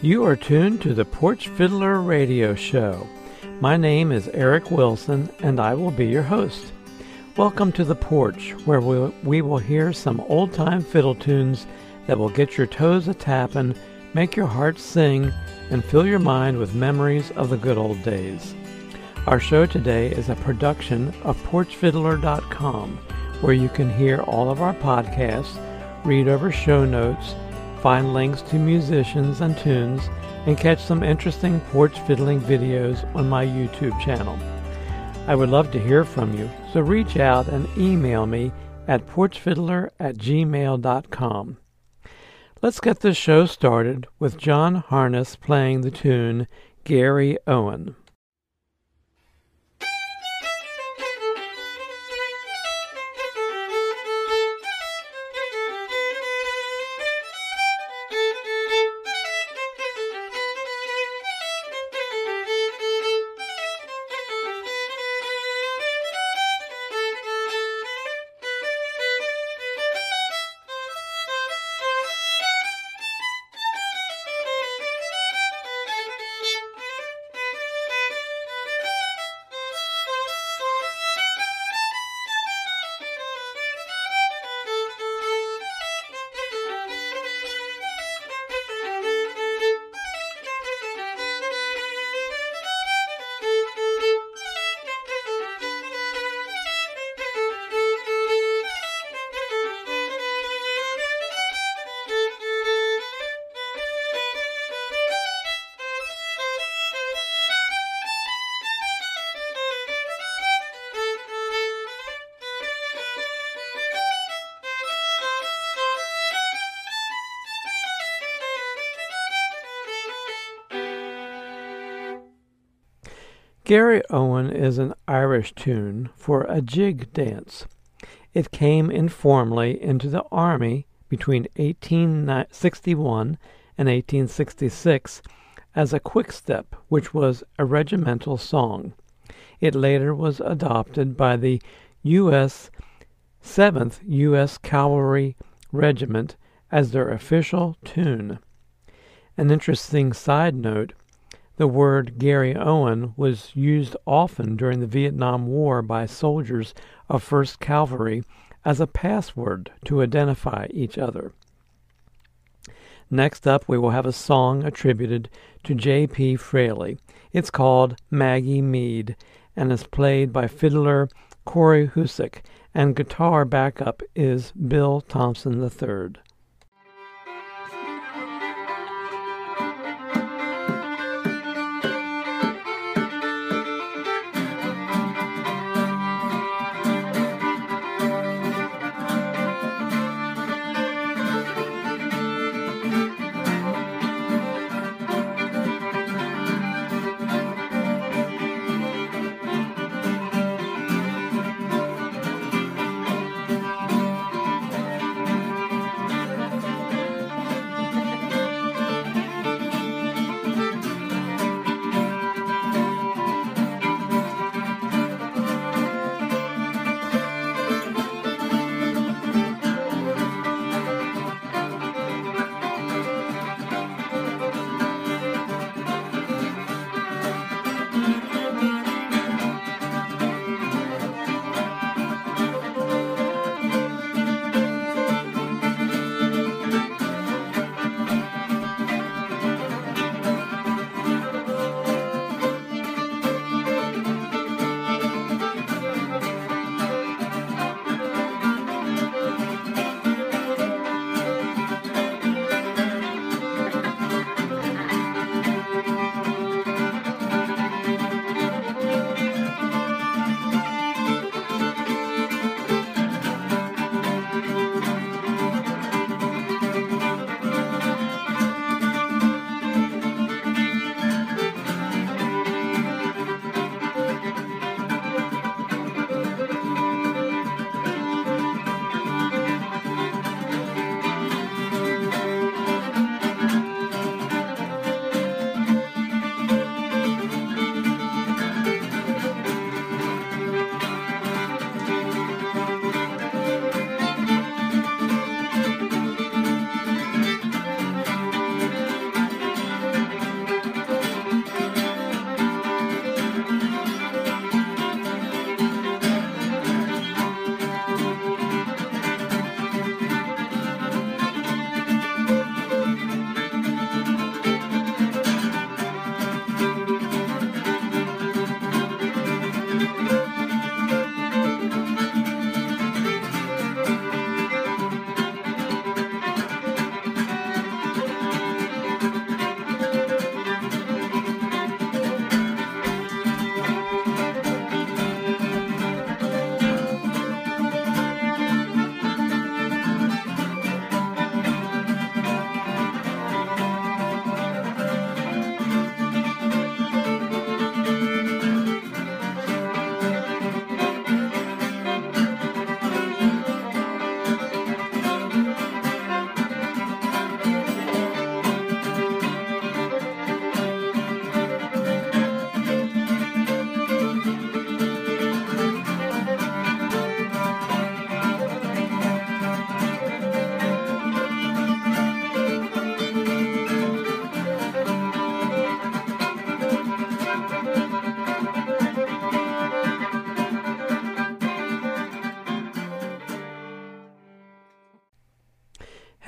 You are tuned to the Porch Fiddler Radio Show. My name is Eric Wilson, and I will be your host. Welcome to the porch, where we, we will hear some old time fiddle tunes that will get your toes a tapping, make your heart sing, and fill your mind with memories of the good old days. Our show today is a production of PorchFiddler.com, where you can hear all of our podcasts, read over show notes, find links to musicians and tunes, and catch some interesting porch fiddling videos on my YouTube channel. I would love to hear from you, so reach out and email me at porchfiddler at gmail.com. Let's get this show started with John Harness playing the tune Garryowen. Garryowen is an Irish tune for a jig dance. It came informally into the Army between 1861 and 1866 as a quick step, which was a regimental song. It later was adopted by the U.S. 7th U.S. Cavalry Regiment as their official tune. An interesting side note the word Garryowen was used often during the Vietnam War by soldiers of 1st Cavalry as a password to identify each other. Next up, we will have a song attributed to J.P. Fraley. It's called Maggie Mead and is played by fiddler Corey Husick, and guitar backup is Bill Thompson III.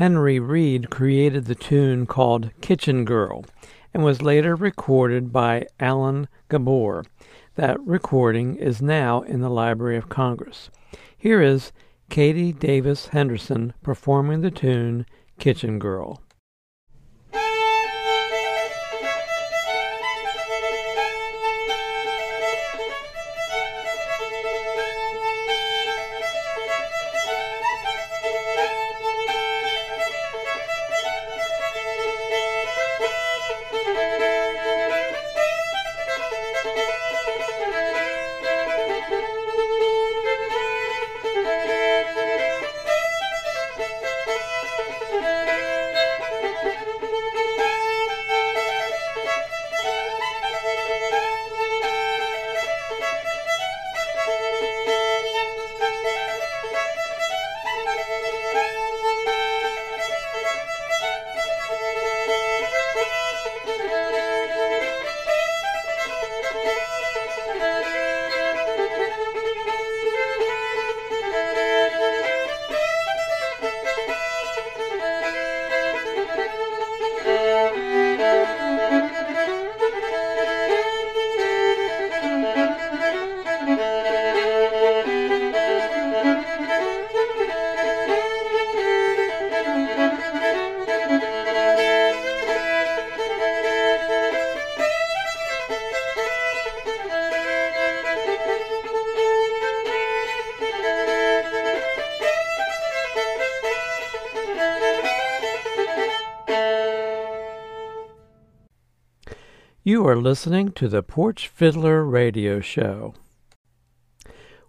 Henry Reed created the tune called Kitchen Girl and was later recorded by Alan Jabbour. That recording is now in the Library of Congress. Here is Katie Davis Henderson performing the tune Kitchen Girl. You are listening to the Porch Fiddler Radio Show.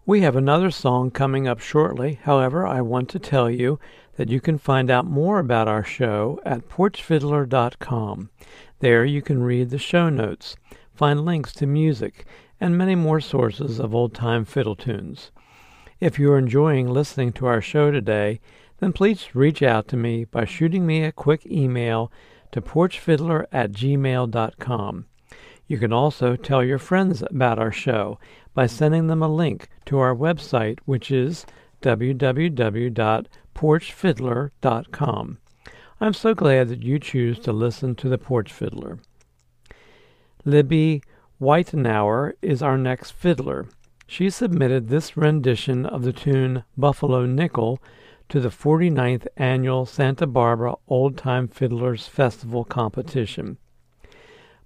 We have another song coming up shortly. However, I want to tell you that you can find out more about our show at porchfiddler.com. There you can read the show notes, find links to music, and many more sources of old time fiddle tunes. If you are enjoying listening to our show today, then please reach out to me by shooting me a quick email to porchfiddler at gmail.com. You can also tell your friends about our show by sending them a link to our website, which is www.porchfiddler.com. I'm so glad that you choose to listen to the Porch Fiddler. Libby Whitenauer is our next fiddler. She submitted this rendition of the tune Buffalo Nickel to the 49th Annual Santa Barbara Old Time Fiddlers Festival competition.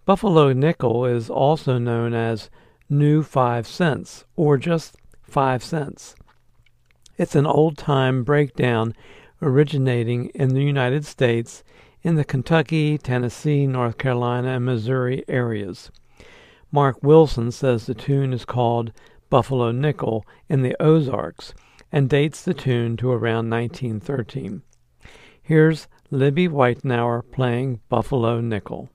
Buffalo nickel is also known as new five cents or just five cents. It's an old time breakdown originating in the United States in the Kentucky, Tennessee, North Carolina, and Missouri areas. Mark Wilson says the tune is called Buffalo Nickel in the Ozarks and dates the tune to around 1913. Here's Libby Whitenauer playing Buffalo Nickel.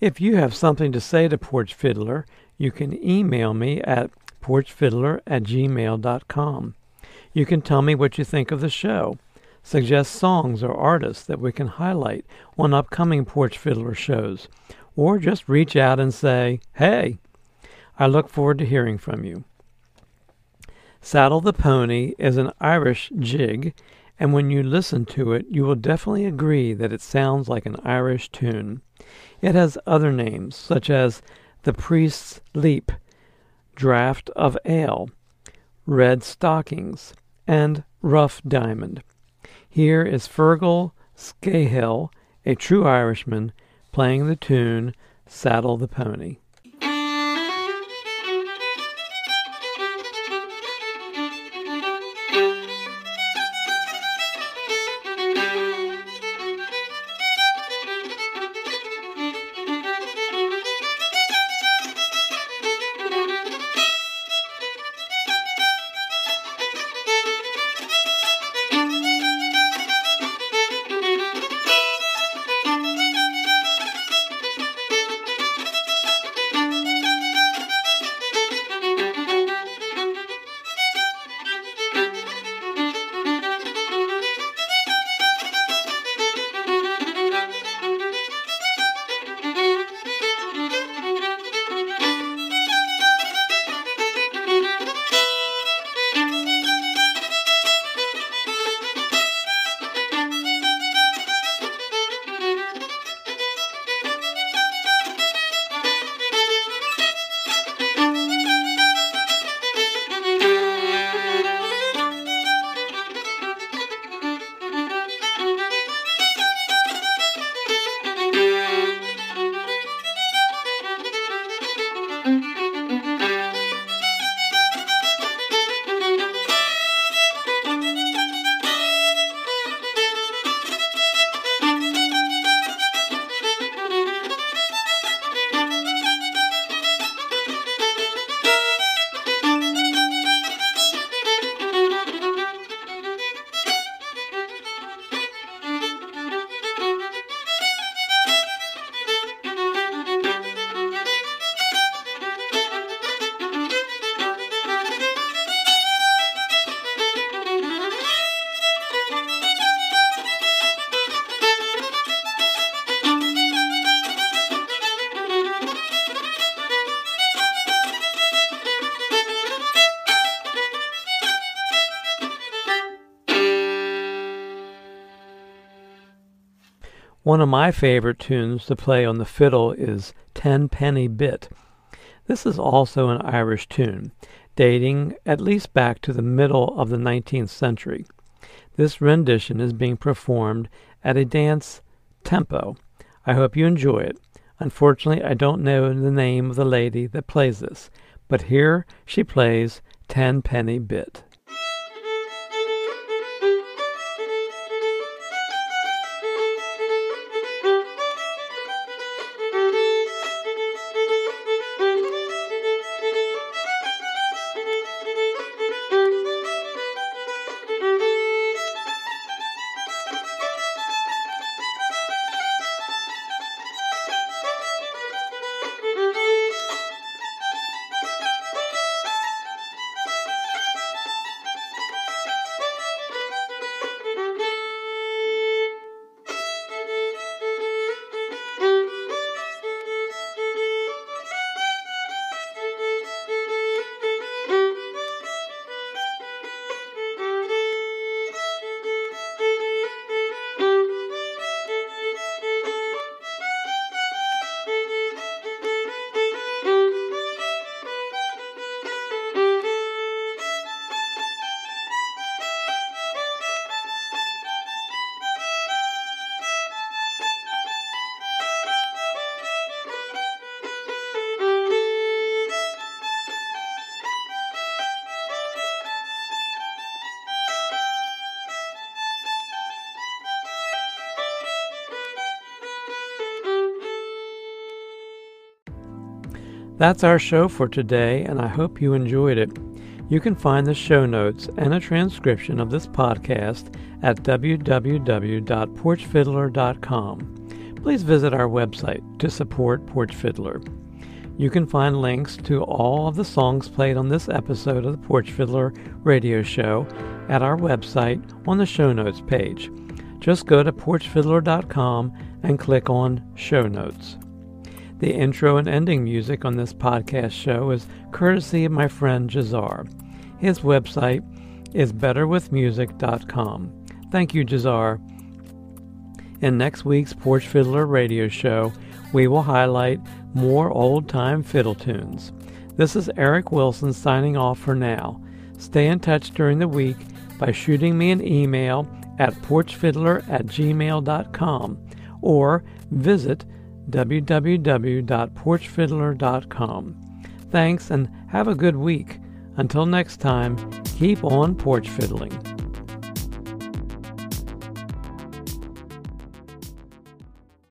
If you have something to say to Porch Fiddler, you can email me at porchfiddler at gmail.com. You can tell me what you think of the show, suggest songs or artists that we can highlight on upcoming Porch Fiddler shows, or just reach out and say, hey. I look forward to hearing from you. Saddle the Pony is an Irish jig, and when you listen to it, you will definitely agree that it sounds like an Irish tune. It has other names, such as The Priest's Leap, Draught of Ale, Red Stockings, and Rough Diamond. Here is Fergal Scahill, a true Irishman, playing the tune Saddle the Pony. One of my favorite tunes to play on the fiddle is Ten Penny Bit. This is also an Irish tune, dating at least back to the middle of the 19th century. This rendition is being performed at a dance tempo. I hope you enjoy it. Unfortunately, I don't know the name of the lady that plays this, but here she plays Ten Penny Bit. That's our show for today, and I hope you enjoyed it. You can find the show notes and a transcription of this podcast at www.porchfiddler.com. please visit our website to support Porch Fiddler. You can find links to all of the songs played on this episode of the Porch Fiddler radio show at our website on the show notes page. Just go to porchfiddler.com and click on Show Notes. The intro and ending music on this podcast show is courtesy of my friend Jazar. His website is betterwithmusic.com. Thank you, Jazar. In next week's Porch Fiddler radio show, we will highlight more old time fiddle tunes. This is Eric Wilson signing off for now. Stay in touch during the week by shooting me an email at porchfiddler at gmail.com or visit www.porchfiddler.com. Thanks and have a good week. Until next time, keep on porch fiddling.